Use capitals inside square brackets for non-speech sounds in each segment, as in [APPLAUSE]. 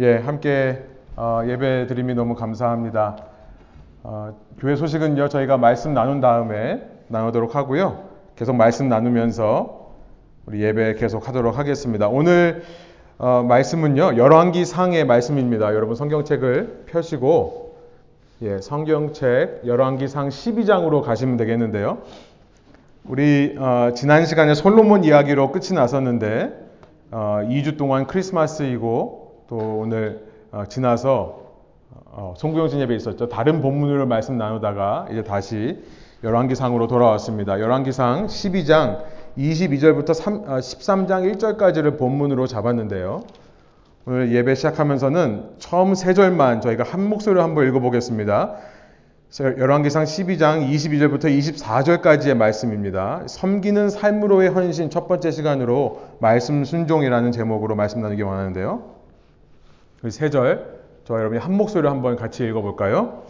예, 함께 어, 예배 드림이 너무 감사합니다. 어, 교회 소식은요, 저희가 말씀 나눈 다음에 나누도록 하고요. 계속 말씀 나누면서 우리 예배 계속 하도록 하겠습니다. 오늘 어, 말씀은요, 열왕기 상의 말씀입니다. 여러분 성경책을 펴시고, 예, 성경책 열왕기 상 12장으로 가시면 되겠는데요. 우리 어, 지난 시간에 솔로몬 이야기로 끝이 났었는데, 2주 동안 크리스마스이고, 또 오늘 어, 지나서 어, 송구영신 예배 있었죠. 다른 본문으로 말씀 나누다가 이제 다시 열왕기상으로 돌아왔습니다. 열왕기상 12장 22절부터 3, 13장 1절까지를 본문으로 잡았는데요. 오늘 예배 시작하면서는 처음 세 절만 저희가 한 목소리로 한번 읽어보겠습니다. 열왕기상 12장 22절부터 24절까지의 말씀입니다. 섬기는 삶으로의 헌신 첫 번째 시간으로 말씀 순종이라는 제목으로 말씀 나누기 원하는데요. 세 절, 저 여러분이 한 목소리로 한번 같이 읽어볼까요?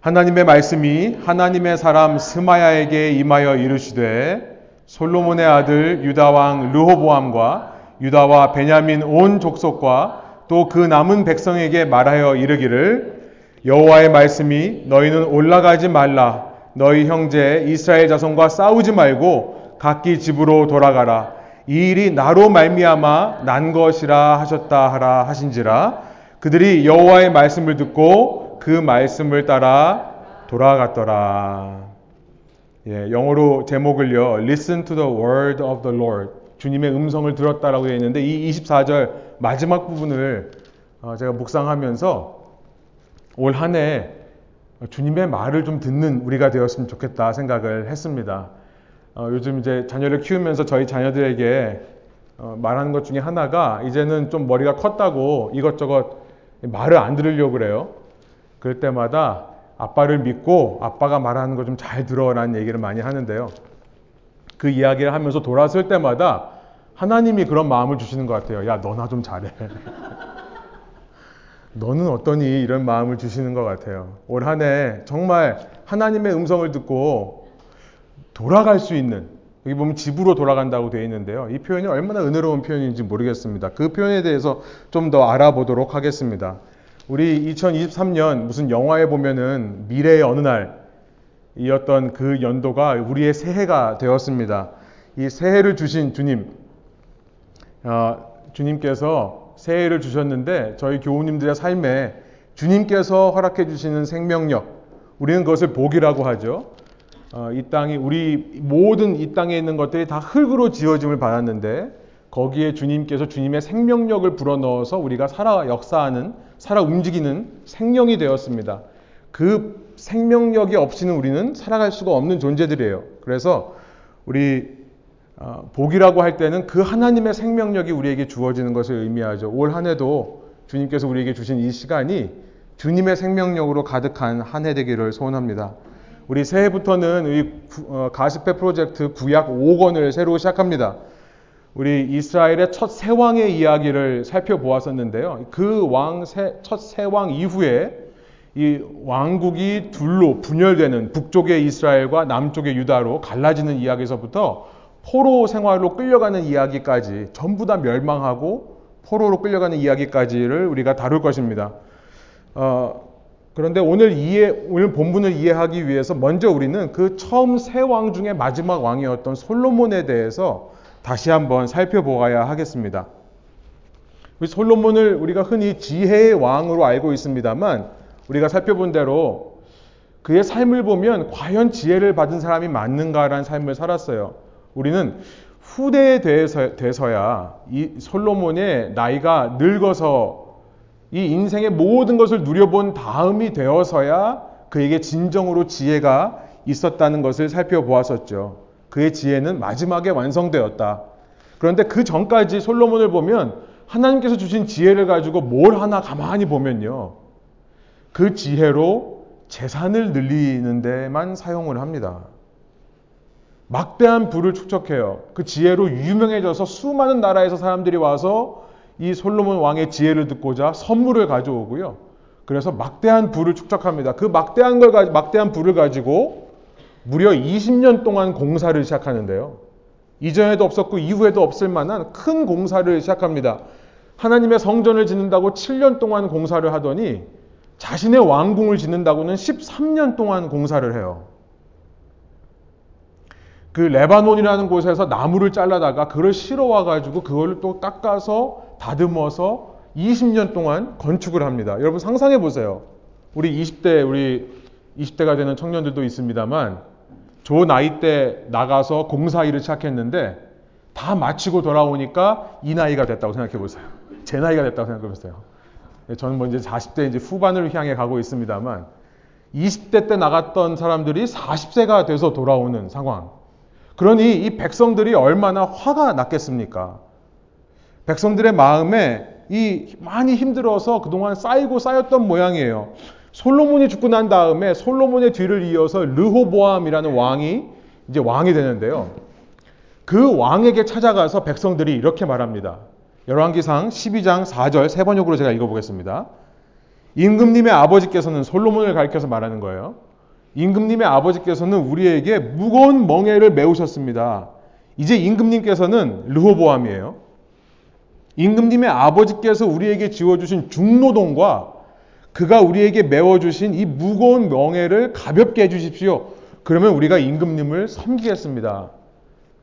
하나님의 말씀이 하나님의 사람 스마야에게 임하여 이르시되 솔로몬의 아들 유다왕 르호보암과 유다와 베냐민 온 족속과 또 그 남은 백성에게 말하여 이르기를 여호와의 말씀이 너희는 올라가지 말라. 너희 형제 이스라엘 자손과 싸우지 말고 각기 집으로 돌아가라 이 일이 나로 말미암아 난 것이라 하셨다 하라 하신지라 그들이 여호와의 말씀을 듣고 그 말씀을 따라 돌아갔더라. 예, 영어로 제목을요. Listen to the word of the Lord. 주님의 음성을 들었다라고 되어 있는데 이 24절 마지막 부분을 어, 제가 묵상하면서 올 한 해 주님의 말을 좀 듣는 우리가 되었으면 좋겠다 생각을 했습니다. 어, 요즘 이제 자녀를 키우면서 저희 자녀들에게 어, 말하는 것 중에 하나가 이제는 좀 머리가 컸다고 이것저것 말을 안 들으려고 그래요. 그럴 때마다 아빠를 믿고 아빠가 말하는 거 좀 잘 들어라는 얘기를 많이 하는데요. 그 이야기를 하면서 돌아설 때마다 하나님이 그런 마음을 주시는 것 같아요. 야, 너나 좀 잘해. [LAUGHS] 너는 어떠니? 이런 마음을 주시는 것 같아요. 올 한 해 정말 하나님의 음성을 듣고 돌아갈 수 있는 여기 보면 집으로 돌아간다고 되어 있는데요. 이 표현이 얼마나 은혜로운 표현인지 모르겠습니다. 그 표현에 대해서 좀 더 알아보도록 하겠습니다. 우리 2023년 무슨 영화에 보면은 미래의 어느 날 이었던 그 연도가 우리의 새해가 되었습니다. 이 새해를 주신 주님, 어, 주님께서 새해를 주셨는데 저희 교우님들의 삶에 주님께서 허락해 주시는 생명력, 우리는 그것을 복이라고 하죠. 어, 이 땅이 우리 모든 이 땅에 있는 것들이 다 흙으로 지어짐을 받았는데 거기에 주님께서 주님의 생명력을 불어넣어서 우리가 살아 역사하는 살아 움직이는 생명이 되었습니다. 그 생명력이 없이는 우리는 살아갈 수가 없는 존재들이에요. 그래서 우리 어, 복이라고 할 때는 그 하나님의 생명력이 우리에게 주어지는 것을 의미하죠. 올 한 해도 주님께서 우리에게 주신 이 시간이 주님의 생명력으로 가득한 한 해 되기를 소원합니다. 우리 새해부터는 이 어, 가스페 프로젝트 구약 5권을 새로 시작합니다. 우리 이스라엘의 첫 세왕의 이야기를 살펴보았었는데요. 그 왕, 첫 세왕 이후에 이 왕국이 둘로 분열되는 북쪽의 이스라엘과 남쪽의 유다로 갈라지는 이야기에서부터 포로 생활로 끌려가는 이야기까지 전부 다 멸망하고 포로로 끌려가는 이야기까지를 우리가 다룰 것입니다. 어, 그런데 오늘 이해, 오늘 본문을 이해하기 위해서 먼저 우리는 그 처음 세 왕 중에 마지막 왕이었던 솔로몬에 대해서 다시 한번 살펴보아야 하겠습니다. 솔로몬을 우리가 흔히 지혜의 왕으로 알고 있습니다만 우리가 살펴본 대로 그의 삶을 보면 과연 지혜를 받은 사람이 맞는가라는 삶을 살았어요. 우리는 후대에 대해서, 돼서야 이 솔로몬의 나이가 늙어서 이 인생의 모든 것을 누려본 다음이 되어서야 그에게 진정으로 지혜가 있었다는 것을 살펴보았었죠. 그의 지혜는 마지막에 완성되었다. 그런데 그 전까지 솔로몬을 보면 하나님께서 주신 지혜를 가지고 뭘 하나 가만히 보면요. 그 지혜로 재산을 늘리는 데만 사용을 합니다. 막대한 부를 축적해요. 그 지혜로 유명해져서 수많은 나라에서 사람들이 와서 이 솔로몬 왕의 지혜를 듣고자 선물을 가져오고요. 그래서 막대한 부를 축적합니다. 그 막대한 걸 가지, 막대한 부를 가지고 무려 20년 동안 공사를 시작하는데요. 이전에도 없었고 이후에도 없을 만한 큰 공사를 시작합니다. 하나님의 성전을 짓는다고 7년 동안 공사를 하더니 자신의 왕궁을 짓는다고는 13년 동안 공사를 해요. 그 레바논이라는 곳에서 나무를 잘라다가 그걸 실어 와가지고 그걸 또 깎아서 다듬어서 20년 동안 건축을 합니다. 여러분 상상해 보세요. 우리 20대, 우리 20대가 되는 청년들도 있습니다만, 저 나이 때 나가서 공사 일을 시작했는데, 다 마치고 돌아오니까 이 나이가 됐다고 생각해 보세요. 제 나이가 됐다고 생각해 보세요. 저는 뭐 이제 40대 이제 후반을 향해 가고 있습니다만, 20대 때 나갔던 사람들이 40세가 돼서 돌아오는 상황. 그러니 이 백성들이 얼마나 화가 났겠습니까? 백성들의 마음에 이 많이 힘들어서 그동안 쌓이고 쌓였던 모양이에요. 솔로몬이 죽고 난 다음에 솔로몬의 뒤를 이어서 르호보암이라는 왕이 이제 왕이 되는데요. 그 왕에게 찾아가서 백성들이 이렇게 말합니다. 열왕기상 12장 4절 세 번역으로 제가 읽어보겠습니다. 임금님의 아버지께서는 솔로몬을 가리켜서 말하는 거예요. 임금님의 아버지께서는 우리에게 무거운 멍에를 메우셨습니다. 이제 임금님께서는 르호보암이에요. 임금님의 아버지께서 우리에게 지어주신 중노동과 그가 우리에게 메워주신 이 무거운 멍에를 가볍게 해주십시오. 그러면 우리가 임금님을 섬기겠습니다.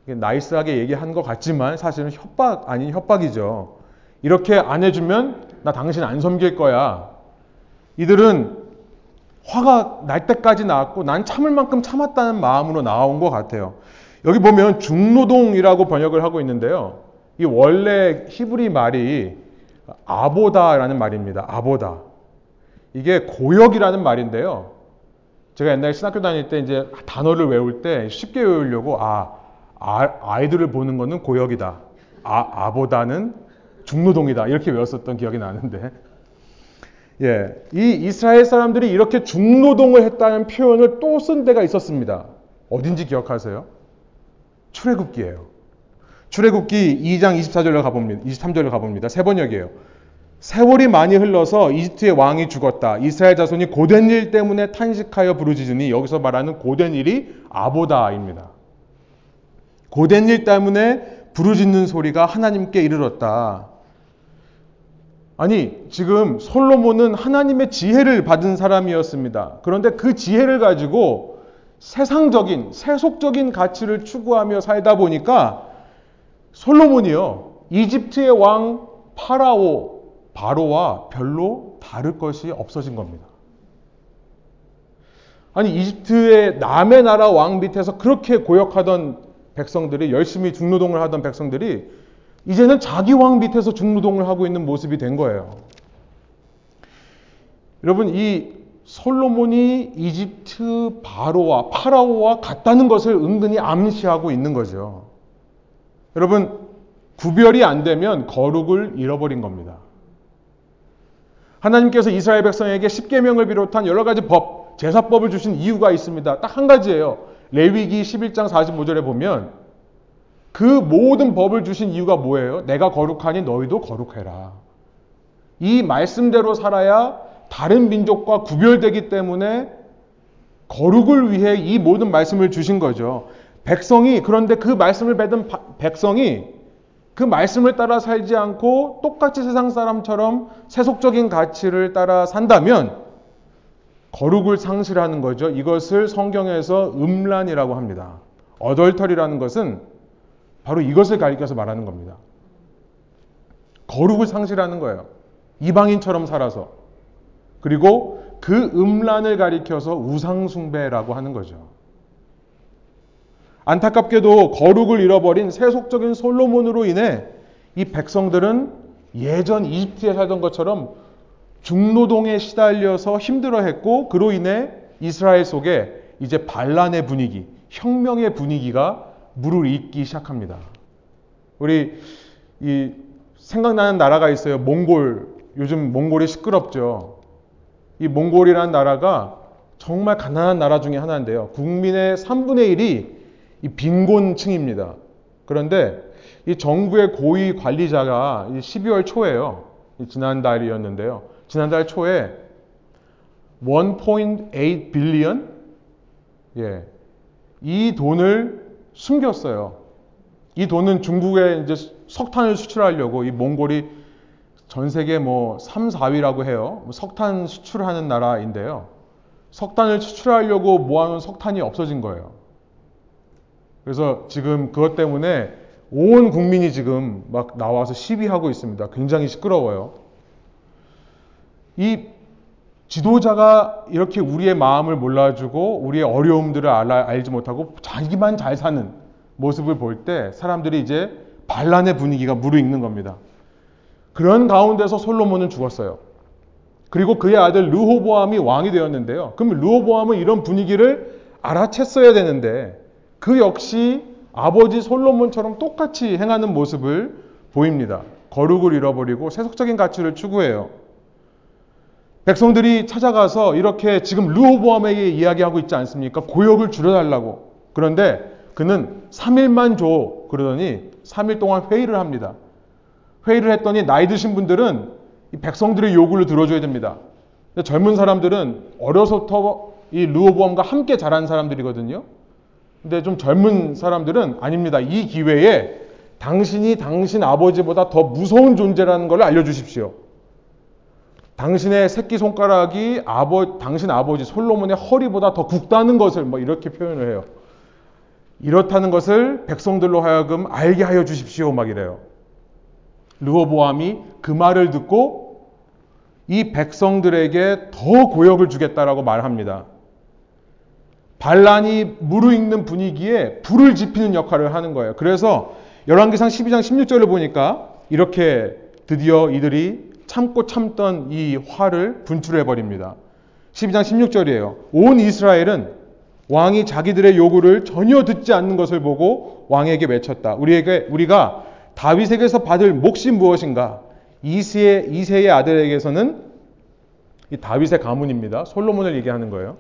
나이스하게 얘기한 것 같지만 사실은 협박 아닌 협박이죠. 이렇게 안 해주면 나 당신 안 섬길 거야. 이들은 화가 날 때까지 나왔고 난 참을 만큼 참았다는 마음으로 나온 것 같아요. 여기 보면 중노동이라고 번역을 하고 있는데요. 이 원래 히브리 말이 아보다라는 말입니다. 아보다. 이게 고역이라는 말인데요. 제가 옛날 신학교 다닐 때 이제 단어를 외울 때 쉽게 외우려고 아, 아 이들을 보는 거는 고역이다. 아, 아보다는 중노동이다. 이렇게 외웠었던 기억이 나는데 예, 이 이스라엘 사람들이 이렇게 중노동을 했다는 표현을 또 쓴 데가 있었습니다. 어딘지 기억하세요? 출애굽기예요. 출애굽기 2장 24절로 가봅니다. 23절로 가봅니다. 세 번역이에요. 세월이 많이 흘러서 이집트의 왕이 죽었다. 이스라엘 자손이 고된 일 때문에 탄식하여 부르짖으니 여기서 말하는 고된 일이 아보다입니다. 고된 일 때문에 부르짖는 소리가 하나님께 이르렀다. 아니, 지금 솔로몬은 하나님의 지혜를 받은 사람이었습니다. 그런데 그 지혜를 가지고 세상적인, 세속적인 가치를 추구하며 살다 보니까 솔로몬이요, 이집트의 왕 파라오, 바로와 별로 다를 것이 없어진 겁니다. 아니, 이집트의 남의 나라 왕 밑에서 그렇게 고역하던 백성들이 열심히 중노동을 하던 백성들이 이제는 자기 왕 밑에서 중노동을 하고 있는 모습이 된 거예요. 여러분, 이 솔로몬이 이집트 바로와 파라오와 같다는 것을 은근히 암시하고 있는 거죠. 여러분, 구별이 안 되면 거룩을 잃어버린 겁니다. 하나님께서 이스라엘 백성에게 십계명을 비롯한 여러 가지 법, 제사법을 주신 이유가 있습니다. 딱 한 가지예요. 레위기 11장 45절에 보면 그 모든 법을 주신 이유가 뭐예요? 내가 거룩하니 너희도 거룩해라. 이 말씀대로 살아야 다른 민족과 구별되기 때문에 거룩을 위해 이 모든 말씀을 주신 거죠. 백성이 그런데 그 말씀을 받은 백성이 그 말씀을 따라 살지 않고 똑같이 세상 사람처럼 세속적인 가치를 따라 산다면 거룩을 상실하는 거죠. 이것을 성경에서 음란이라고 합니다. 어덜터리라는 것은 바로 이것을 가리켜서 말하는 겁니다. 거룩을 상실하는 거예요. 이방인처럼 살아서. 그리고 그 음란을 가리켜서 우상숭배라고 하는 거죠. 안타깝게도 거룩을 잃어버린 세속적인 솔로몬으로 인해 이 백성들은 예전 이집트에 살던 것처럼 중노동에 시달려서 힘들어했고 그로 인해 이스라엘 속에 이제 반란의 분위기, 혁명의 분위기가 물을 잇기 시작합니다. 우리 이 생각나는 나라가 있어요. 몽골. 요즘 몽골이 시끄럽죠. 이 몽골이라는 나라가 정말 가난한 나라 중에 하나인데요. 국민의 3분의 1이 이 빈곤층입니다. 그런데 이 정부의 고위 관리자가 12월 초에요. 지난달이었는데요. 지난달 초에 1.8 빌리언 예. 이 돈을 숨겼어요. 이 돈은 중국에 이제 석탄을 수출하려고 이 몽골이 전 세계 뭐 3, 4위라고 해요. 뭐 석탄 수출하는 나라인데요. 석탄을 수출하려고 모아놓은 석탄이 없어진 거예요. 그래서 지금 그것 때문에 온 국민이 지금 막 나와서 시위하고 있습니다. 굉장히 시끄러워요. 이 지도자가 이렇게 우리의 마음을 몰라주고 우리의 어려움들을 알아, 알지 못하고 자기만 잘 사는 모습을 볼 때 사람들이 이제 반란의 분위기가 무르익는 겁니다. 그런 가운데서 솔로몬은 죽었어요. 그리고 그의 아들 르호보암이 왕이 되었는데요. 그럼 르호보암은 이런 분위기를 알아챘어야 되는데 그 역시 아버지 솔로몬처럼 똑같이 행하는 모습을 보입니다. 거룩을 잃어버리고 세속적인 가치를 추구해요. 백성들이 찾아가서 이렇게 지금 르호보암에게 이야기하고 있지 않습니까? 고역을 줄여달라고. 그런데 그는 3일만 줘. 그러더니 3일 동안 회의를 합니다. 회의를 했더니 나이 드신 분들은 이 백성들의 요구를 들어줘야 됩니다. 젊은 사람들은 어려서부터 이 르호보암과 함께 자란 사람들이거든요. 근데 좀 젊은 사람들은 아닙니다. 이 기회에 당신이 당신 아버지보다 더 무서운 존재라는 걸 알려주십시오. 당신의 새끼 손가락이 아버, 당신 아버지 솔로몬의 허리보다 더 굵다는 것을 뭐 이렇게 표현을 해요. 이렇다는 것을 백성들로 하여금 알게 하여 주십시오. 막 이래요. 르호보암이 그 말을 듣고 이 백성들에게 더 고역을 주겠다라고 말합니다. 반란이 무르익는 분위기에 불을 지피는 역할을 하는 거예요. 그래서 열왕기상 12장 16절을 보니까 이렇게 드디어 이들이 참고 참던 이 화를 분출해 버립니다. 12장 16절이에요. 온 이스라엘은 왕이 자기들의 요구를 전혀 듣지 않는 것을 보고 왕에게 외쳤다. 우리에게 우리가 다윗에게서 받을 몫이 무엇인가? 이세의, 이세의 아들에게서는 이 다윗의 가문입니다. 솔로몬을 얘기하는 거예요.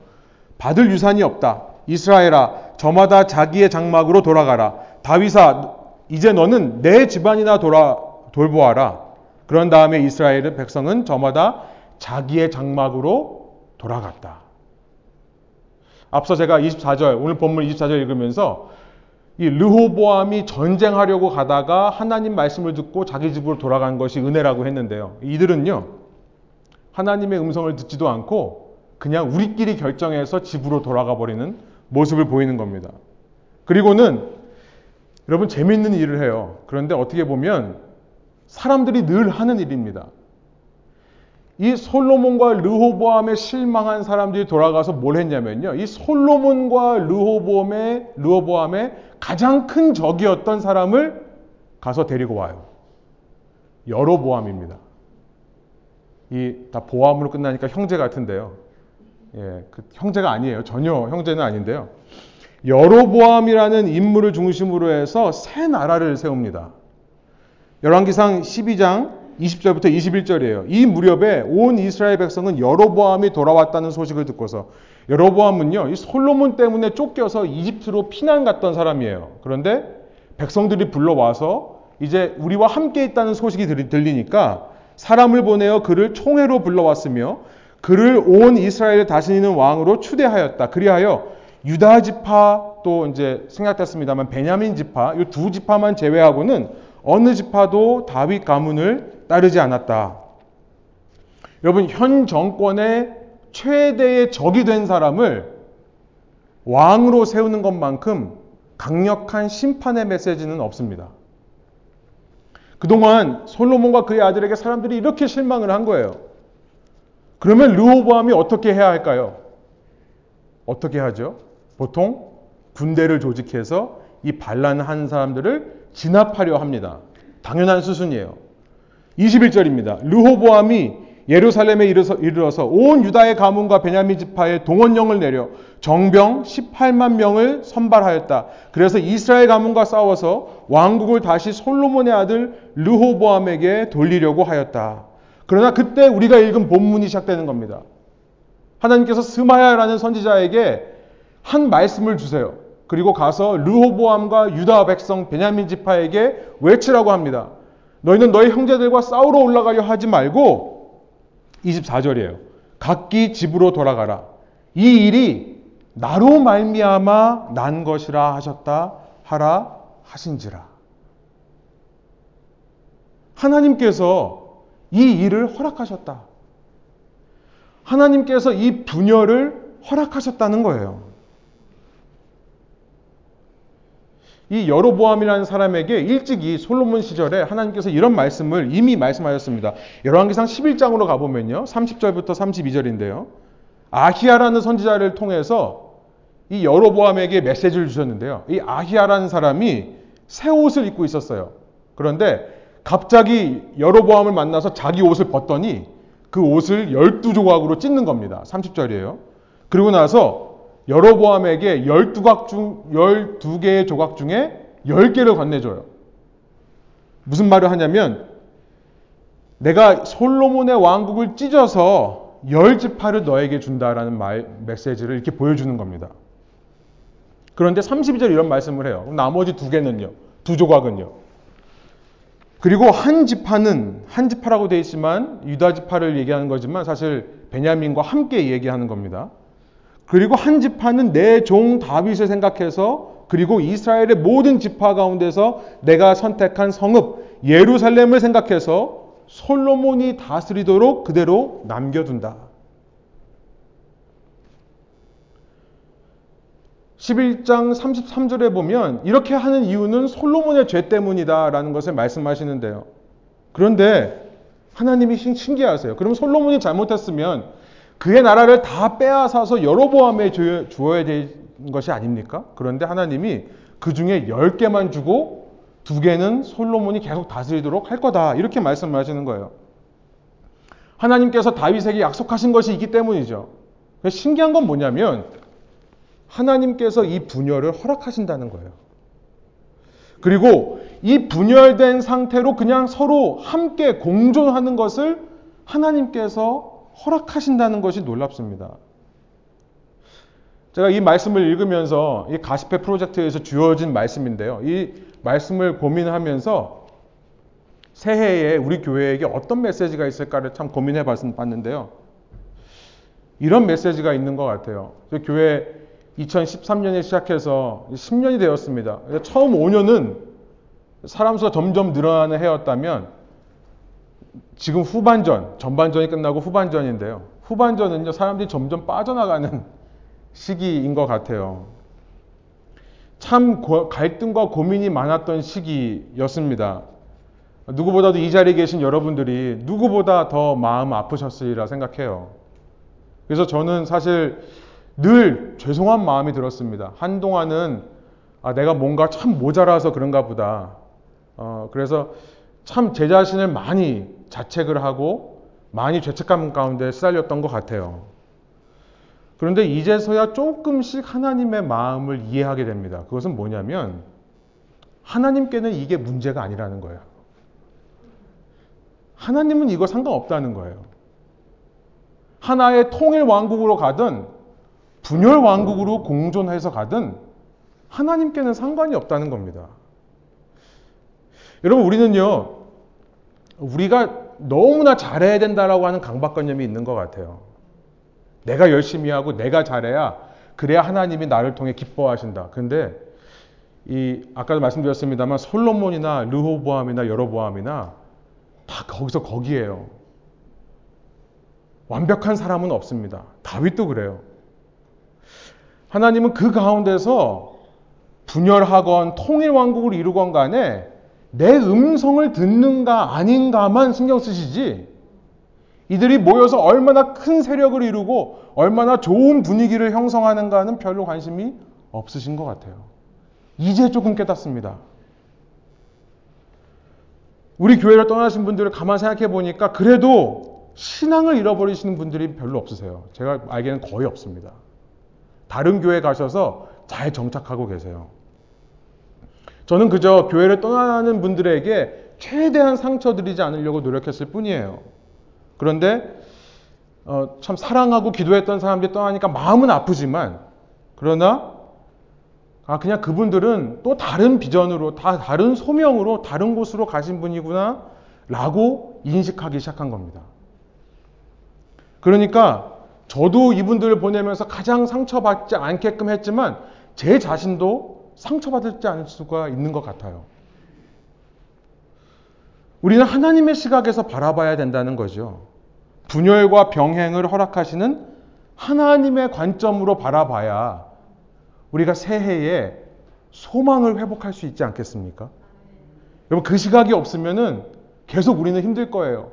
받을 유산이 없다. 이스라엘아, 저마다 자기의 장막으로 돌아가라. 다윗아, 이제 너는 내 집안이나 돌아 돌보아라. 그런 다음에 이스라엘의 백성은 저마다 자기의 장막으로 돌아갔다. 앞서 제가 24절, 오늘 본문 24절 읽으면서 이 르호보암이 전쟁하려고 가다가 하나님 말씀을 듣고 자기 집으로 돌아간 것이 은혜라고 했는데요. 이들은요, 하나님의 음성을 듣지도 않고 그냥 우리끼리 결정해서 집으로 돌아가 버리는 모습을 보이는 겁니다. 그리고는 여러분 재미있는 일을 해요. 그런데 어떻게 보면 사람들이 늘 하는 일입니다. 이 솔로몬과 르호보암에 실망한 사람들이 돌아가서 뭘 했냐면요. 이 솔로몬과 르호보암의 르호보암의 가장 큰 적이었던 사람을 가서 데리고 와요. 여로보암입니다. 이 다 보암으로 끝나니까 형제 같은데요. 예, 그 형제가 아니에요. 전혀 형제는 아닌데요. 여로보암이라는 인물을 중심으로 해서 새 나라를 세웁니다. 열왕기상 12장 20절부터 21절이에요. 이 무렵에 온 이스라엘 백성은 여로보암이 돌아왔다는 소식을 듣고서 여로보암은요, 이 솔로몬 때문에 쫓겨서 이집트로 피난 갔던 사람이에요. 그런데 백성들이 불러와서 이제 우리와 함께 있다는 소식이 들리니까 사람을 보내어 그를 총회로 불러왔으며 그를 온 이스라엘에 다스리는 왕으로 추대하였다. 그리하여 유다 지파 또 이제 생각됐습니다만 베냐민 지파 이 두 지파만 제외하고는 어느 지파도 다윗 가문을 따르지 않았다. 여러분 현 정권의 최대의 적이 된 사람을 왕으로 세우는 것만큼 강력한 심판의 메시지는 없습니다. 그동안 솔로몬과 그의 아들에게 사람들이 이렇게 실망을 한 거예요. 그러면 르호보암이 어떻게 해야 할까요? 어떻게 하죠? 보통 군대를 조직해서 이 반란한 사람들을 진압하려 합니다. 당연한 수순이에요. 21절입니다. 르호보암이 예루살렘에 이르러서 온 유다의 가문과 베냐민 지파의 동원령을 내려 정병 18만 명을 선발하였다. 그래서 이스라엘 가문과 싸워서 왕국을 다시 솔로몬의 아들 르호보암에게 돌리려고 하였다. 그러나 그때 우리가 읽은 본문이 시작되는 겁니다. 하나님께서 스마야라는 선지자에게 한 말씀을 주세요. 그리고 가서 르호보암과 유다 백성 베냐민 지파에게 외치라고 합니다. 너희는 너희 형제들과 싸우러 올라가려 하지 말고 24절이에요. 각기 집으로 돌아가라. 이 일이 나로 말미암아 난 것이라 하셨다 하라 하신지라. 하나님께서 이 일을 허락하셨다. 하나님께서 이 분열을 허락하셨다는 거예요. 이 여로보암이라는 사람에게 일찍 이 솔로몬 시절에 하나님께서 이런 말씀을 이미 말씀하셨습니다. 열왕기상 11장으로 가보면요. 30절부터 32절인데요. 아히야라는 선지자를 통해서 이 여로보암에게 메시지를 주셨는데요. 이 아히야라는 사람이 새 옷을 입고 있었어요. 그런데 갑자기 여로보암을 만나서 자기 옷을 벗더니 그 옷을 12조각으로 찢는 겁니다. 30절이에요. 그리고 나서 여로보암에게 12각 중 12개의 조각 중에 10개를 건네줘요. 무슨 말을 하냐면 내가 솔로몬의 왕국을 찢어서 열 지파를 너에게 준다라는 말 메시지를 이렇게 보여주는 겁니다. 그런데 32절 이런 말씀을 해요. 나머지 두 개는요. 두 조각은요. 그리고 한 지파는 한 지파라고 되어 있지만 유다 지파를 얘기하는 거지만 사실 베냐민과 함께 얘기하는 겁니다. 그리고 한 지파는 내 종 다윗을 생각해서 그리고 이스라엘의 모든 지파 가운데서 내가 선택한 성읍 예루살렘을 생각해서 솔로몬이 다스리도록 그대로 남겨둔다. 11장 33절에 보면 이렇게 하는 이유는 솔로몬의 죄 때문이다라는 것을 말씀하시는데요. 그런데 하나님이 신기하세요. 그럼 솔로몬이 잘못했으면 그의 나라를 다 빼앗아서 여로보암에 주어야 되는 것이 아닙니까? 그런데 하나님이 그 중에 10개만 주고 두 개는 솔로몬이 계속 다스리도록 할 거다. 이렇게 말씀하시는 거예요. 하나님께서 다윗에게 약속하신 것이 있기 때문이죠. 신기한 건 뭐냐면 하나님께서 이 분열을 허락하신다는 거예요. 그리고 이 분열된 상태로 그냥 서로 함께 공존하는 것을 하나님께서 허락하신다는 것이 놀랍습니다. 제가 이 말씀을 읽으면서 이 가시페 프로젝트에서 주어진 말씀인데요. 이 말씀을 고민하면서 새해에 우리 교회에게 어떤 메시지가 있을까를 참 고민해 봤는데요. 이런 메시지가 있는 것 같아요. 교회 2013년에 시작해서 10년이 되었습니다. 처음 5년은 사람 수가 점점 늘어나는 해였다면 지금 후반전, 전반전이 끝나고 후반전인데요. 후반전은요, 사람들이 점점 빠져나가는 [LAUGHS] 시기인 것 같아요. 참 갈등과 고민이 많았던 시기였습니다. 누구보다도 이 자리에 계신 여러분들이 누구보다 더 마음 아프셨으리라 생각해요. 그래서 저는 사실 늘 죄송한 마음이 들었습니다. 한동안은 아, 내가 뭔가 참 모자라서 그런가 보다. 어, 그래서 참 제 자신을 많이 자책을 하고 많이 죄책감 가운데 시달렸던 것 같아요. 그런데 이제서야 조금씩 하나님의 마음을 이해하게 됩니다. 그것은 뭐냐면 하나님께는 이게 문제가 아니라는 거예요. 하나님은 이거 상관없다는 거예요. 하나의 통일 왕국으로 가든 분열 왕국으로 공존해서 가든 하나님께는 상관이 없다는 겁니다. 여러분 우리는요 우리가 너무나 잘해야 된다라고 하는 강박관념이 있는 것 같아요. 내가 열심히 하고 내가 잘해야 그래야 하나님이 나를 통해 기뻐하신다. 근데 이 아까도 말씀드렸습니다만 솔로몬이나 르호보암이나 여로보암이나 다 거기서 거기에요. 완벽한 사람은 없습니다. 다윗도 그래요. 하나님은 그 가운데서 분열하건 통일 왕국을 이루건 간에 내 음성을 듣는가 아닌가만 신경 쓰시지 이들이 모여서 얼마나 큰 세력을 이루고 얼마나 좋은 분위기를 형성하는가는 별로 관심이 없으신 것 같아요. 이제 조금 깨닫습니다. 우리 교회를 떠나신 분들을 가만 생각해 보니까 그래도 신앙을 잃어버리시는 분들이 별로 없으세요. 제가 알기에는 거의 없습니다. 다른 교회 가셔서 잘 정착하고 계세요. 저는 그저 교회를 떠나는 분들에게 최대한 상처 드리지 않으려고 노력했을 뿐이에요. 그런데 어, 참 사랑하고 기도했던 사람들이 떠나니까 마음은 아프지만 그러나 아 그냥 그분들은 또 다른 비전으로 다 다른 소명으로 다른 곳으로 가신 분이구나 라고 인식하기 시작한 겁니다. 그러니까 저도 이분들을 보내면서 가장 상처받지 않게끔 했지만 제 자신도 상처받지 않을 수가 있는 것 같아요. 우리는 하나님의 시각에서 바라봐야 된다는 거죠. 분열과 병행을 허락하시는 하나님의 관점으로 바라봐야 우리가 새해에 소망을 회복할 수 있지 않겠습니까? 여러분 그 시각이 없으면은 계속 우리는 힘들 거예요.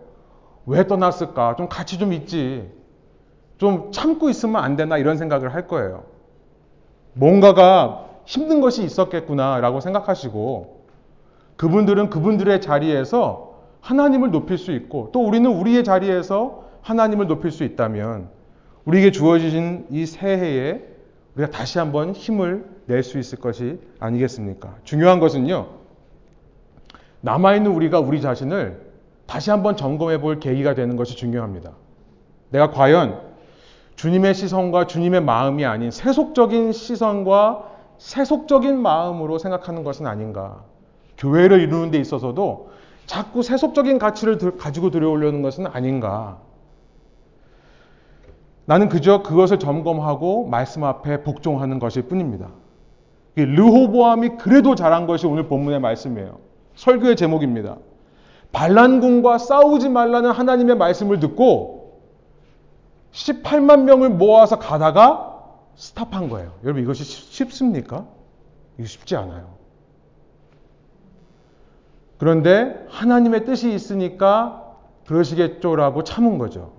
왜 떠났을까? 좀 같이 좀 있지. 좀 참고 있으면 안 되나 이런 생각을 할 거예요. 뭔가가 힘든 것이 있었겠구나라고 생각하시고 그분들은 그분들의 자리에서 하나님을 높일 수 있고 또 우리는 우리의 자리에서 하나님을 높일 수 있다면 우리에게 주어지신 이 새해에 우리가 다시 한번 힘을 낼 수 있을 것이 아니겠습니까? 중요한 것은요. 남아있는 우리가 우리 자신을 다시 한번 점검해 볼 계기가 되는 것이 중요합니다. 내가 과연 주님의 시선과 주님의 마음이 아닌 세속적인 시선과 세속적인 마음으로 생각하는 것은 아닌가. 교회를 이루는 데 있어서도 자꾸 세속적인 가치를 가지고 들어오려는 것은 아닌가. 나는 그저 그것을 점검하고 말씀 앞에 복종하는 것일 뿐입니다. 르호보암이 그래도 잘한 것이 오늘 본문의 말씀이에요. 설교의 제목입니다. 반란군과 싸우지 말라는 하나님의 말씀을 듣고 18만 명을 모아서 가다가 스탑한 거예요. 여러분 이것이 쉽습니까? 이게 쉽지 않아요. 그런데 하나님의 뜻이 있으니까 그러시겠죠라고 참은 거죠.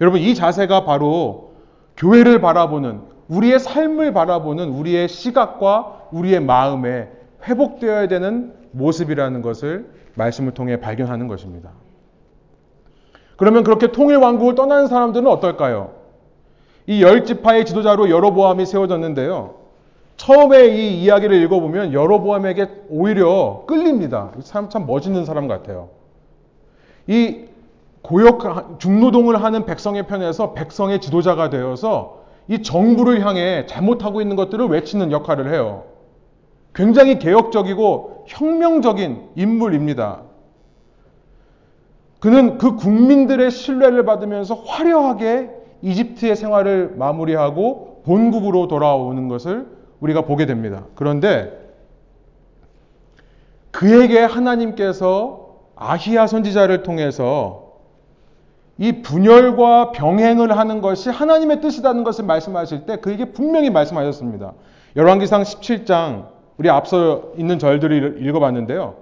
여러분 이 자세가 바로 교회를 바라보는 우리의 삶을 바라보는 우리의 시각과 우리의 마음에 회복되어야 되는 모습이라는 것을 말씀을 통해 발견하는 것입니다. 그러면 그렇게 통일 왕국을 떠나는 사람들은 어떨까요? 이 열 지파의 지도자로 여로보암이 세워졌는데요. 처음에 이 이야기를 읽어보면 여로보암에게 오히려 끌립니다. 이 사람 참 멋있는 사람 같아요. 이 고역 중노동을 하는 백성의 편에서 백성의 지도자가 되어서 이 정부를 향해 잘못하고 있는 것들을 외치는 역할을 해요. 굉장히 개혁적이고 혁명적인 인물입니다. 그는 그 국민들의 신뢰를 받으면서 화려하게 이집트의 생활을 마무리하고 본국으로 돌아오는 것을 우리가 보게 됩니다. 그런데 그에게 하나님께서 아히야 선지자를 통해서 이 분열과 병행을 하는 것이 하나님의 뜻이라는 것을 말씀하실 때 그에게 분명히 말씀하셨습니다. 열왕기상 17장 우리 앞서 있는 절들을 읽어봤는데요.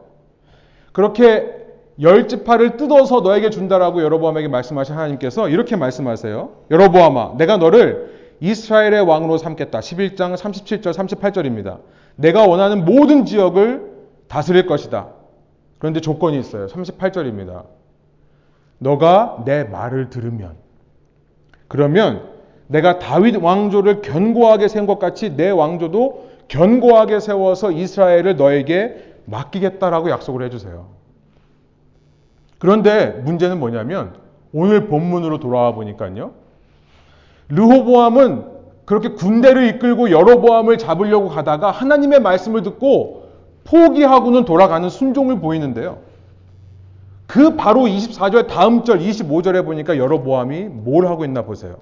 그렇게 열 지파를 뜯어서 너에게 준다라고 여로보암에게 말씀하신 하나님께서 이렇게 말씀하세요. 여로보암아, 내가 너를 이스라엘의 왕으로 삼겠다. 11장 37절 38절입니다. 내가 원하는 모든 지역을 다스릴 것이다. 그런데 조건이 있어요. 38절입니다. 너가 내 말을 들으면 그러면 내가 다윗 왕조를 견고하게 세운 것 같이 내 왕조도 견고하게 세워서 이스라엘을 너에게 맡기겠다라고 약속을 해주세요. 그런데 문제는 뭐냐면 오늘 본문으로 돌아와 보니까요. 르호보암은 그렇게 군대를 이끌고 여로보암을 잡으려고 가다가 하나님의 말씀을 듣고 포기하고는 돌아가는 순종을 보이는데요. 그 바로 24절 다음 절 25절에 보니까 여로보암이 뭘 하고 있나 보세요.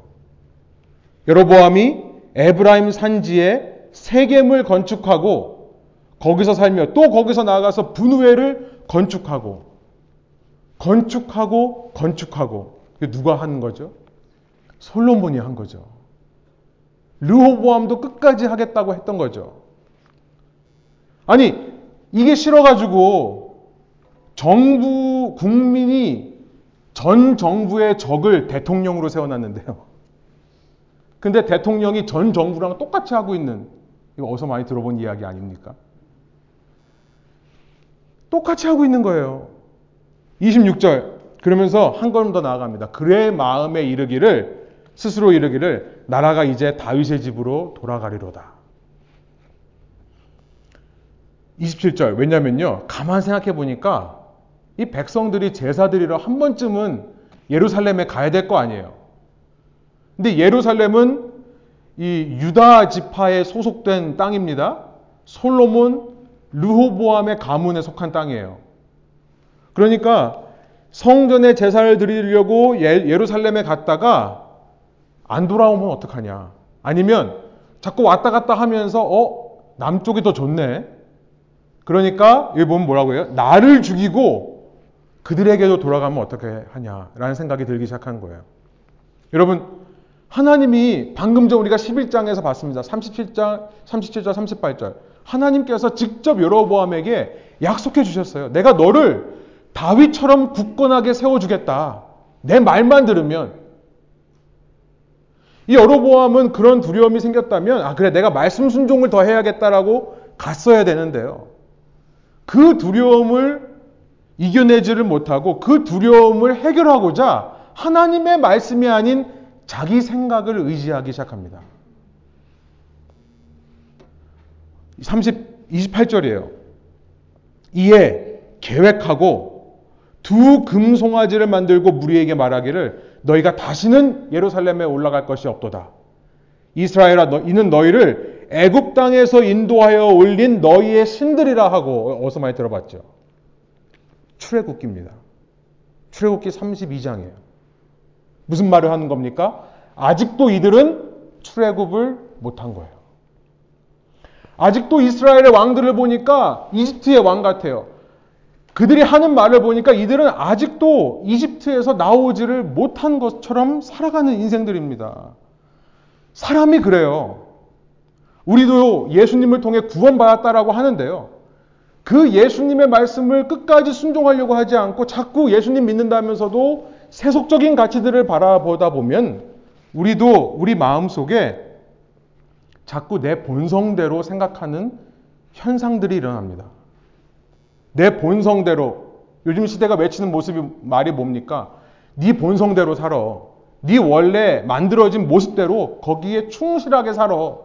여로보암이 에브라임 산지에 세겜을 건축하고 거기서 살며 또 거기서 나가서 분우회를 건축하고 건축하고 건축하고 누가 하는 거죠? 솔로몬이 한 거죠. 르호보암도 끝까지 하겠다고 했던 거죠. 아니 이게 싫어가지고 정부 국민이 전 정부의 적을 대통령으로 세워놨는데요. [LAUGHS] 근데 대통령이 전 정부랑 똑같이 하고 있는 이거 어서 많이 들어본 이야기 아닙니까? 똑같이 하고 있는 거예요. 26절 그러면서 한 걸음 더 나아갑니다. 그의 마음에 이르기를 스스로 이르기를 나라가 이제 다윗의 집으로 돌아가리로다. 27절 왜냐면요. 가만 생각해 보니까 이 백성들이 제사드리러 한 번쯤은 예루살렘에 가야 될 거 아니에요. 근데 예루살렘은 이 유다 지파에 소속된 땅입니다. 솔로몬 르호보암의 가문에 속한 땅이에요. 그러니까 성전에 제사를 드리려고 예, 예루살렘에 갔다가 안 돌아오면 어떡하냐. 아니면 자꾸 왔다 갔다 하면서 어 남쪽이 더 좋네. 그러니까 여기 보면 뭐라고 해요? 나를 죽이고 그들에게도 돌아가면 어떻게 하냐라는 생각이 들기 시작한 거예요. 여러분, 하나님이 방금 전 우리가 11장에서 봤습니다. 37장, 37절, 38절. 하나님께서 직접 여로보암에게 약속해 주셨어요. 내가 너를 다윗처럼 굳건하게 세워주겠다. 내 말만 들으면. 이 여로보암은 그런 두려움이 생겼다면, 아, 그래, 내가 말씀 순종을 더 해야겠다라고 갔어야 되는데요. 그 두려움을 이겨내지를 못하고 그 두려움을 해결하고자 하나님의 말씀이 아닌 자기 생각을 의지하기 시작합니다. 30, 28절이에요. 이에 계획하고 두 금송아지를 만들고 무리에게 말하기를 너희가 다시는 예루살렘에 올라갈 것이 없도다. 이스라엘아 너, 이는 너희를 애굽 땅에서 인도하여 올린 너희의 신들이라 하고 어서 많이 들어봤죠. 출애굽기입니다. 출애굽기 32장이에요. 무슨 말을 하는 겁니까? 아직도 이들은 출애굽을 못한 거예요. 아직도 이스라엘의 왕들을 보니까 이집트의 왕 같아요. 그들이 하는 말을 보니까 이들은 아직도 이집트에서 나오지를 못한 것처럼 살아가는 인생들입니다. 사람이 그래요. 우리도 예수님을 통해 구원받았다라고 하는데요. 그 예수님의 말씀을 끝까지 순종하려고 하지 않고 자꾸 예수님 믿는다면서도 세속적인 가치들을 바라보다 보면 우리도 우리 마음 속에 자꾸 내 본성대로 생각하는 현상들이 일어납니다. 내 본성대로 요즘 시대가 외치는 모습이 말이 뭡니까? 네 본성대로 살아. 네 원래 만들어진 모습대로 거기에 충실하게 살아.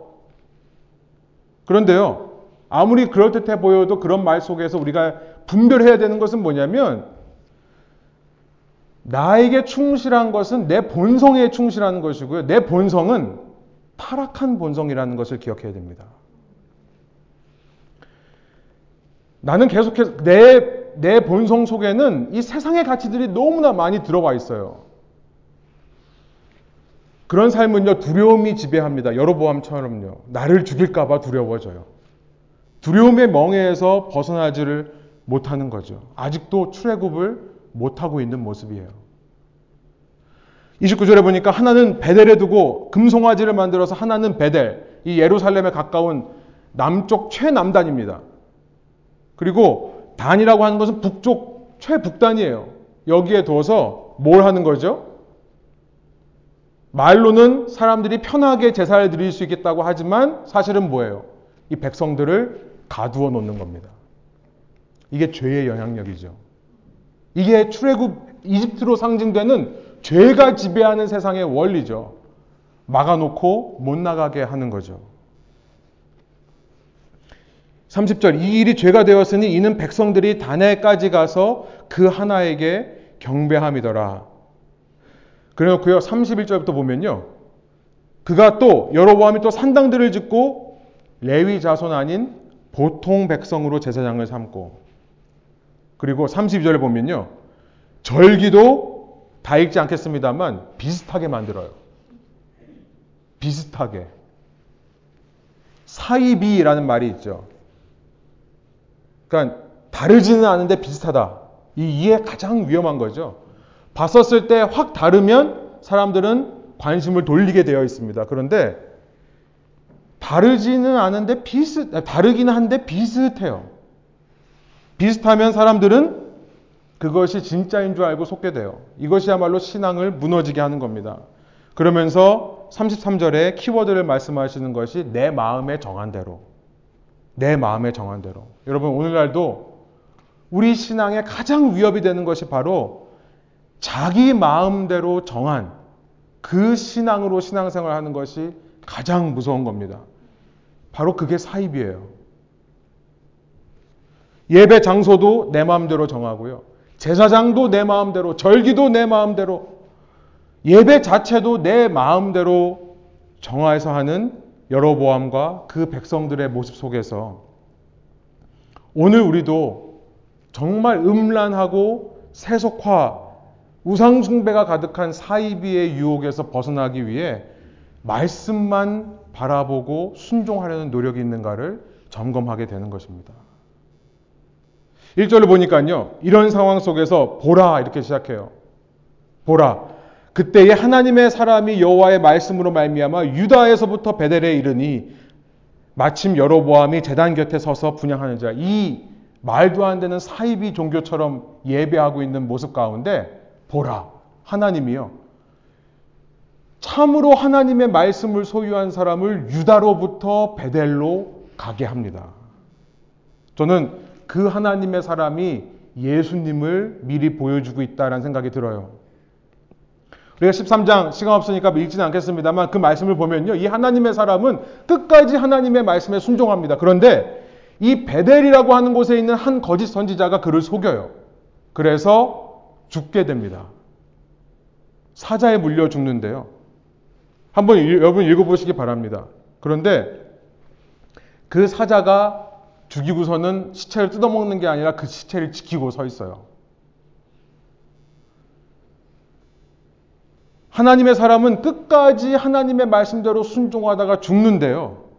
그런데요. 아무리 그럴듯해 보여도 그런 말 속에서 우리가 분별해야 되는 것은 뭐냐면 나에게 충실한 것은 내 본성에 충실하는 것이고요. 내 본성은 타락한 본성이라는 것을 기억해야 됩니다. 나는 계속해서 내, 내 본성 속에는 이 세상의 가치들이 너무나 많이 들어와 있어요. 그런 삶은요, 두려움이 지배합니다. 여로보암처럼요. 나를 죽일까봐 두려워져요. 두려움의 멍에에서 벗어나지를 못하는 거죠. 아직도 출애굽을 못하고 있는 모습이에요. 29절에 보니까 하나는 베델에 두고 금송아지를 만들어서 하나는 베델, 이 예루살렘에 가까운 남쪽 최남단입니다. 그리고 단이라고 하는 것은 북쪽 최북단이에요. 여기에 둬서 뭘 하는 거죠? 말로는 사람들이 편하게 제사를 드릴 수 있겠다고 하지만 사실은 뭐예요? 이 백성들을 가두어 놓는 겁니다. 이게 죄의 영향력이죠. 이게 출애굽 이집트로 상징되는 죄가 지배하는 세상의 원리죠. 막아놓고 못 나가게 하는 거죠. 30절 이 일이 죄가 되었으니 이는 백성들이 단에까지 가서 그 하나에게 경배함이더라. 그래놓고요 31절부터 보면요. 그가 또 여로보암이 또 산당들을 짓고 레위 자손 아닌 보통 백성으로 제사장을 삼고 그리고 32절에 보면요. 절기도 다 읽지 않겠습니다만 비슷하게 만들어요. 비슷하게. 사이비라는 말이 있죠. 그러니까 다르지는 않은데 비슷하다. 이 이해 가장 위험한 거죠. 봤었을 때 확 다르면 사람들은 관심을 돌리게 되어 있습니다. 그런데 다르지는 않은데 비슷, 다르기는 한데 비슷해요. 비슷하면 사람들은 그것이 진짜인 줄 알고 속게 돼요. 이것이야말로 신앙을 무너지게 하는 겁니다. 그러면서 33절에 키워드를 말씀하시는 것이 내 마음에 정한 대로. 내 마음에 정한 대로. 여러분, 오늘날도 우리 신앙에 가장 위협이 되는 것이 바로 자기 마음대로 정한 그 신앙으로 신앙생활 하는 것이 가장 무서운 겁니다. 바로 그게 사입이에요. 예배 장소도 내 마음대로 정하고요. 제사장도 내 마음대로, 절기도 내 마음대로, 예배 자체도 내 마음대로 정하여서 하는 여로보암과 그 백성들의 모습 속에서 오늘 우리도 정말 음란하고 세속화, 우상숭배가 가득한 사이비의 유혹에서 벗어나기 위해 말씀만 바라보고 순종하려는 노력이 있는가를 점검하게 되는 것입니다. 1절을 보니까요. 이런 상황 속에서 보라 이렇게 시작해요. 보라. 그때에 하나님의 사람이 여호와의 말씀으로 말미암아 유다에서부터 베델에 이르니 마침 여로보암이 제단 곁에 서서 분양하는 자. 이 말도 안 되는 사이비 종교처럼 예배하고 있는 모습 가운데 보라. 하나님이요. 참으로 하나님의 말씀을 소유한 사람을 유다로부터 베델로 가게 합니다. 저는 그 하나님의 사람이 예수님을 미리 보여주고 있다는 생각이 들어요. 우리가 13장 시간 없으니까 읽지는 않겠습니다만 그 말씀을 보면요. 이 하나님의 사람은 끝까지 하나님의 말씀에 순종합니다. 그런데 이 베델이라고 하는 곳에 있는 한 거짓 선지자가 그를 속여요. 그래서 죽게 됩니다. 사자에 물려 죽는데요. 한번 여러분 읽어보시기 바랍니다. 그런데 그 사자가 죽이고서는 시체를 뜯어먹는 게 아니라 그 시체를 지키고 서 있어요. 하나님의 사람은 끝까지 하나님의 말씀대로 순종하다가 죽는데요.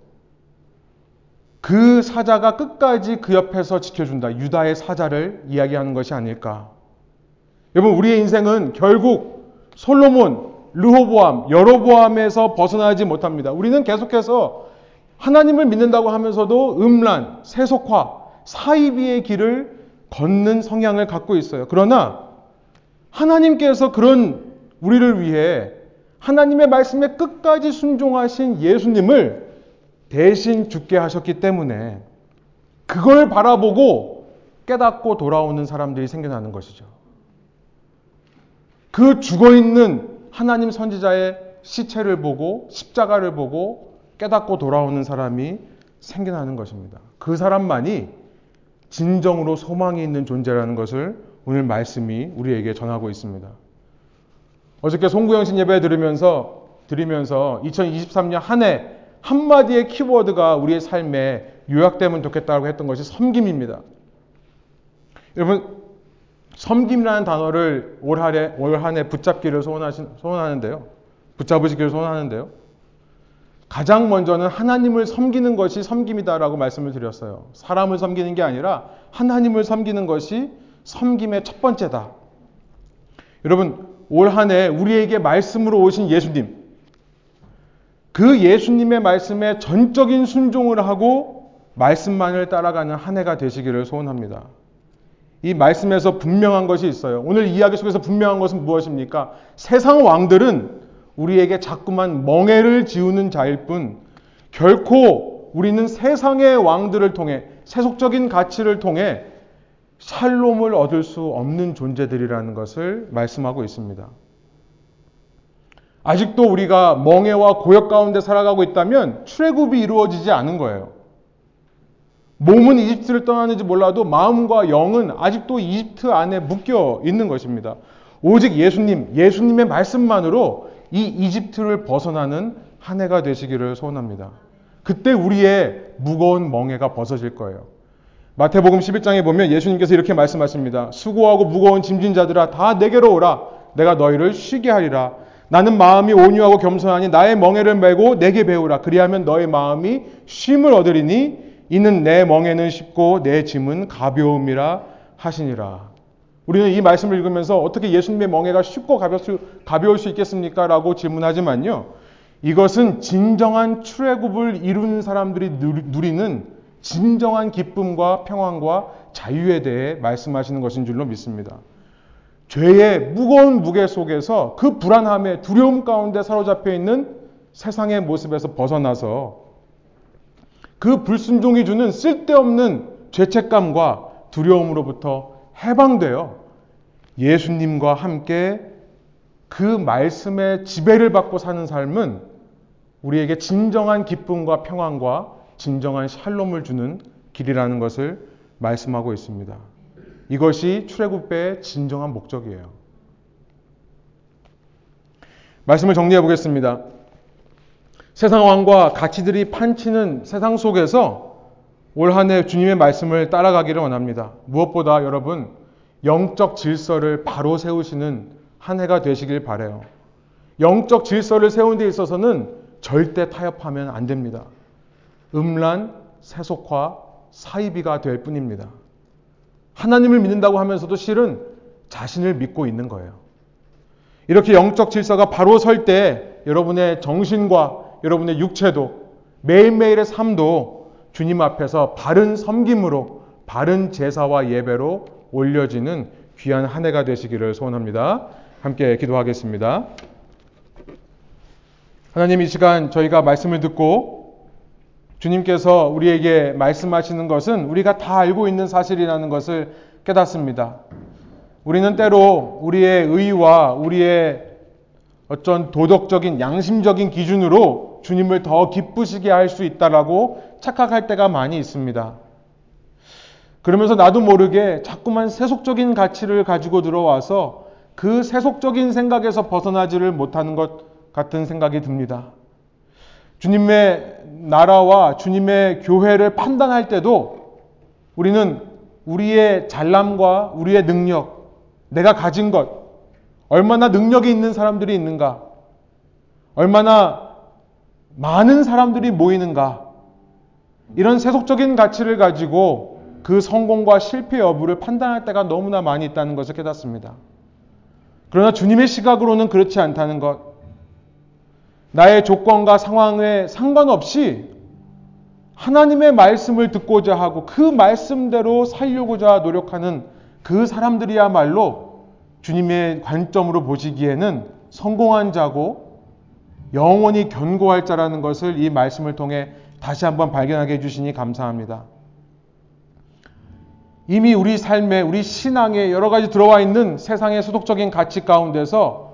그 사자가 끝까지 그 옆에서 지켜준다. 유다의 사자를 이야기하는 것이 아닐까. 여러분, 우리의 인생은 결국 솔로몬, 르호보암, 여로보암에서 벗어나지 못합니다. 우리는 계속해서 하나님을 믿는다고 하면서도 음란, 세속화, 사이비의 길을 걷는 성향을 갖고 있어요. 그러나 하나님께서 그런 우리를 위해 하나님의 말씀에 끝까지 순종하신 예수님을 대신 죽게 하셨기 때문에 그걸 바라보고 깨닫고 돌아오는 사람들이 생겨나는 것이죠. 그 죽어 있는 하나님 선지자의 시체를 보고 십자가를 보고 깨닫고 돌아오는 사람이 생겨나는 것입니다. 그 사람만이 진정으로 소망이 있는 존재라는 것을 오늘 말씀이 우리에게 전하고 있습니다. 어저께 송구영신 예배 들으면서 드리면서 2023년 한 해 한마디의 키워드가 우리의 삶에 요약되면 좋겠다고 했던 것이 섬김입니다. 여러분 섬김이라는 단어를 올 한해 올 한 해 붙잡기를 소원하신, 소원하는데요. 붙잡으시기를 소원하는데요. 가장 먼저는 하나님을 섬기는 것이 섬김이다라고 말씀을 드렸어요. 사람을 섬기는 게 아니라 하나님을 섬기는 것이 섬김의 첫 번째다. 여러분 올 한 해 우리에게 말씀으로 오신 예수님, 그 예수님의 말씀에 전적인 순종을 하고 말씀만을 따라가는 한 해가 되시기를 소원합니다. 이 말씀에서 분명한 것이 있어요. 오늘 이야기 속에서 분명한 것은 무엇입니까? 세상 왕들은 우리에게 자꾸만 멍해를 지우는 자일 뿐 결코 우리는 세상의 왕들을 통해 세속적인 가치를 통해 샬롬을 얻을 수 없는 존재들이라는 것을 말씀하고 있습니다. 아직도 우리가 멍해와 고역 가운데 살아가고 있다면 출애굽이 이루어지지 않은 거예요. 몸은 이집트를 떠나는지 몰라도 마음과 영은 아직도 이집트 안에 묶여 있는 것입니다. 오직 예수님, 예수님의 말씀만으로 이 이집트를 벗어나는 한 해가 되시기를 소원합니다. 그때 우리의 무거운 멍해가 벗어질 거예요. 마태복음 11장에 보면 예수님께서 이렇게 말씀하십니다. 수고하고 무거운 짐진 자들아 다 내게로 오라. 내가 너희를 쉬게 하리라. 나는 마음이 온유하고 겸손하니 나의 멍에를 메고 내게 배우라. 그리하면 너의 마음이 쉼을 얻으리니 이는 내 멍에는 쉽고 내 짐은 가벼움이라 하시니라. 우리는 이 말씀을 읽으면서 어떻게 예수님의 멍에가 쉽고 가벼울 수, 가벼울 수 있겠습니까? 라고 질문하지만요. 이것은 진정한 출애굽을 이룬 사람들이 누리는 진정한 기쁨과 평안과 자유에 대해 말씀하시는 것인 줄로 믿습니다. 죄의 무거운 무게 속에서 그 불안함에 두려움 가운데 사로잡혀 있는 세상의 모습에서 벗어나서 그 불순종이 주는 쓸데없는 죄책감과 두려움으로부터 해방되어 예수님과 함께 그 말씀의 지배를 받고 사는 삶은 우리에게 진정한 기쁨과 평안과 진정한 샬롬을 주는 길이라는 것을 말씀하고 있습니다. 이것이 출애굽의 진정한 목적이에요. 말씀을 정리해 보겠습니다. 세상 왕과 가치들이 판치는 세상 속에서 올 한 해 주님의 말씀을 따라가기를 원합니다. 무엇보다 여러분 영적 질서를 바로 세우시는 한 해가 되시길 바래요. 영적 질서를 세운 데 있어서는 절대 타협하면 안 됩니다. 음란, 세속화, 사이비가 될 뿐입니다. 하나님을 믿는다고 하면서도 실은 자신을 믿고 있는 거예요. 이렇게 영적 질서가 바로 설 때 여러분의 정신과 여러분의 육체도 매일매일의 삶도 주님 앞에서 바른 섬김으로 바른 제사와 예배로 올려지는 귀한 한 해가 되시기를 소원합니다. 함께 기도하겠습니다. 하나님 이 시간 저희가 말씀을 듣고 주님께서 우리에게 말씀하시는 것은 우리가 다 알고 있는 사실이라는 것을 깨닫습니다. 우리는 때로 우리의 의와 우리의 어떤 도덕적인 양심적인 기준으로 주님을 더 기쁘시게 할 수 있다라고 착각할 때가 많이 있습니다. 그러면서 나도 모르게 자꾸만 세속적인 가치를 가지고 들어와서 그 세속적인 생각에서 벗어나지를 못하는 것 같은 생각이 듭니다. 주님의 나라와 주님의 교회를 판단할 때도 우리는 우리의 잘남과 우리의 능력, 내가 가진 것, 얼마나 능력이 있는 사람들이 있는가, 얼마나 많은 사람들이 모이는가, 이런 세속적인 가치를 가지고 그 성공과 실패 여부를 판단할 때가 너무나 많이 있다는 것을 깨닫습니다. 그러나 주님의 시각으로는 그렇지 않다는 것. 나의 조건과 상황에 상관없이 하나님의 말씀을 듣고자 하고 그 말씀대로 살려고자 노력하는 그 사람들이야말로 주님의 관점으로 보시기에는 성공한 자고 영원히 견고할 자라는 것을 이 말씀을 통해 다시 한번 발견하게 해주시니 감사합니다. 이미 우리 삶에, 우리 신앙에 여러 가지 들어와 있는 세상의 소독적인 가치 가운데서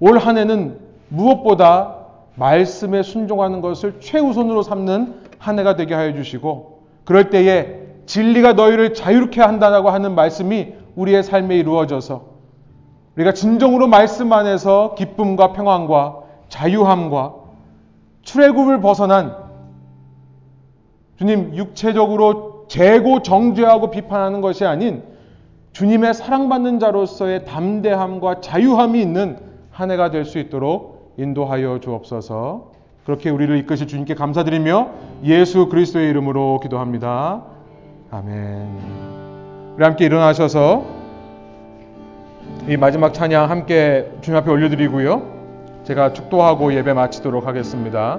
올 한 해는 무엇보다 말씀에 순종하는 것을 최우선으로 삼는 한 해가 되게 하여 주시고, 그럴 때에 진리가 너희를 자유롭게 한다라고 하는 말씀이 우리의 삶에 이루어져서 우리가 진정으로 말씀 안에서 기쁨과 평안과 자유함과 출애굽을 벗어난 주님 육체적으로 재고 정죄하고 비판하는 것이 아닌 주님의 사랑받는 자로서의 담대함과 자유함이 있는 한 해가 될 수 있도록 인도하여 주옵소서. 그렇게 우리를 이끄실 주님께 감사드리며 예수 그리스도의 이름으로 기도합니다. 아멘. 우리 함께 일어나셔서 이 마지막 찬양 함께 주님 앞에 올려드리고요. 제가 축도하고 예배 마치도록 하겠습니다.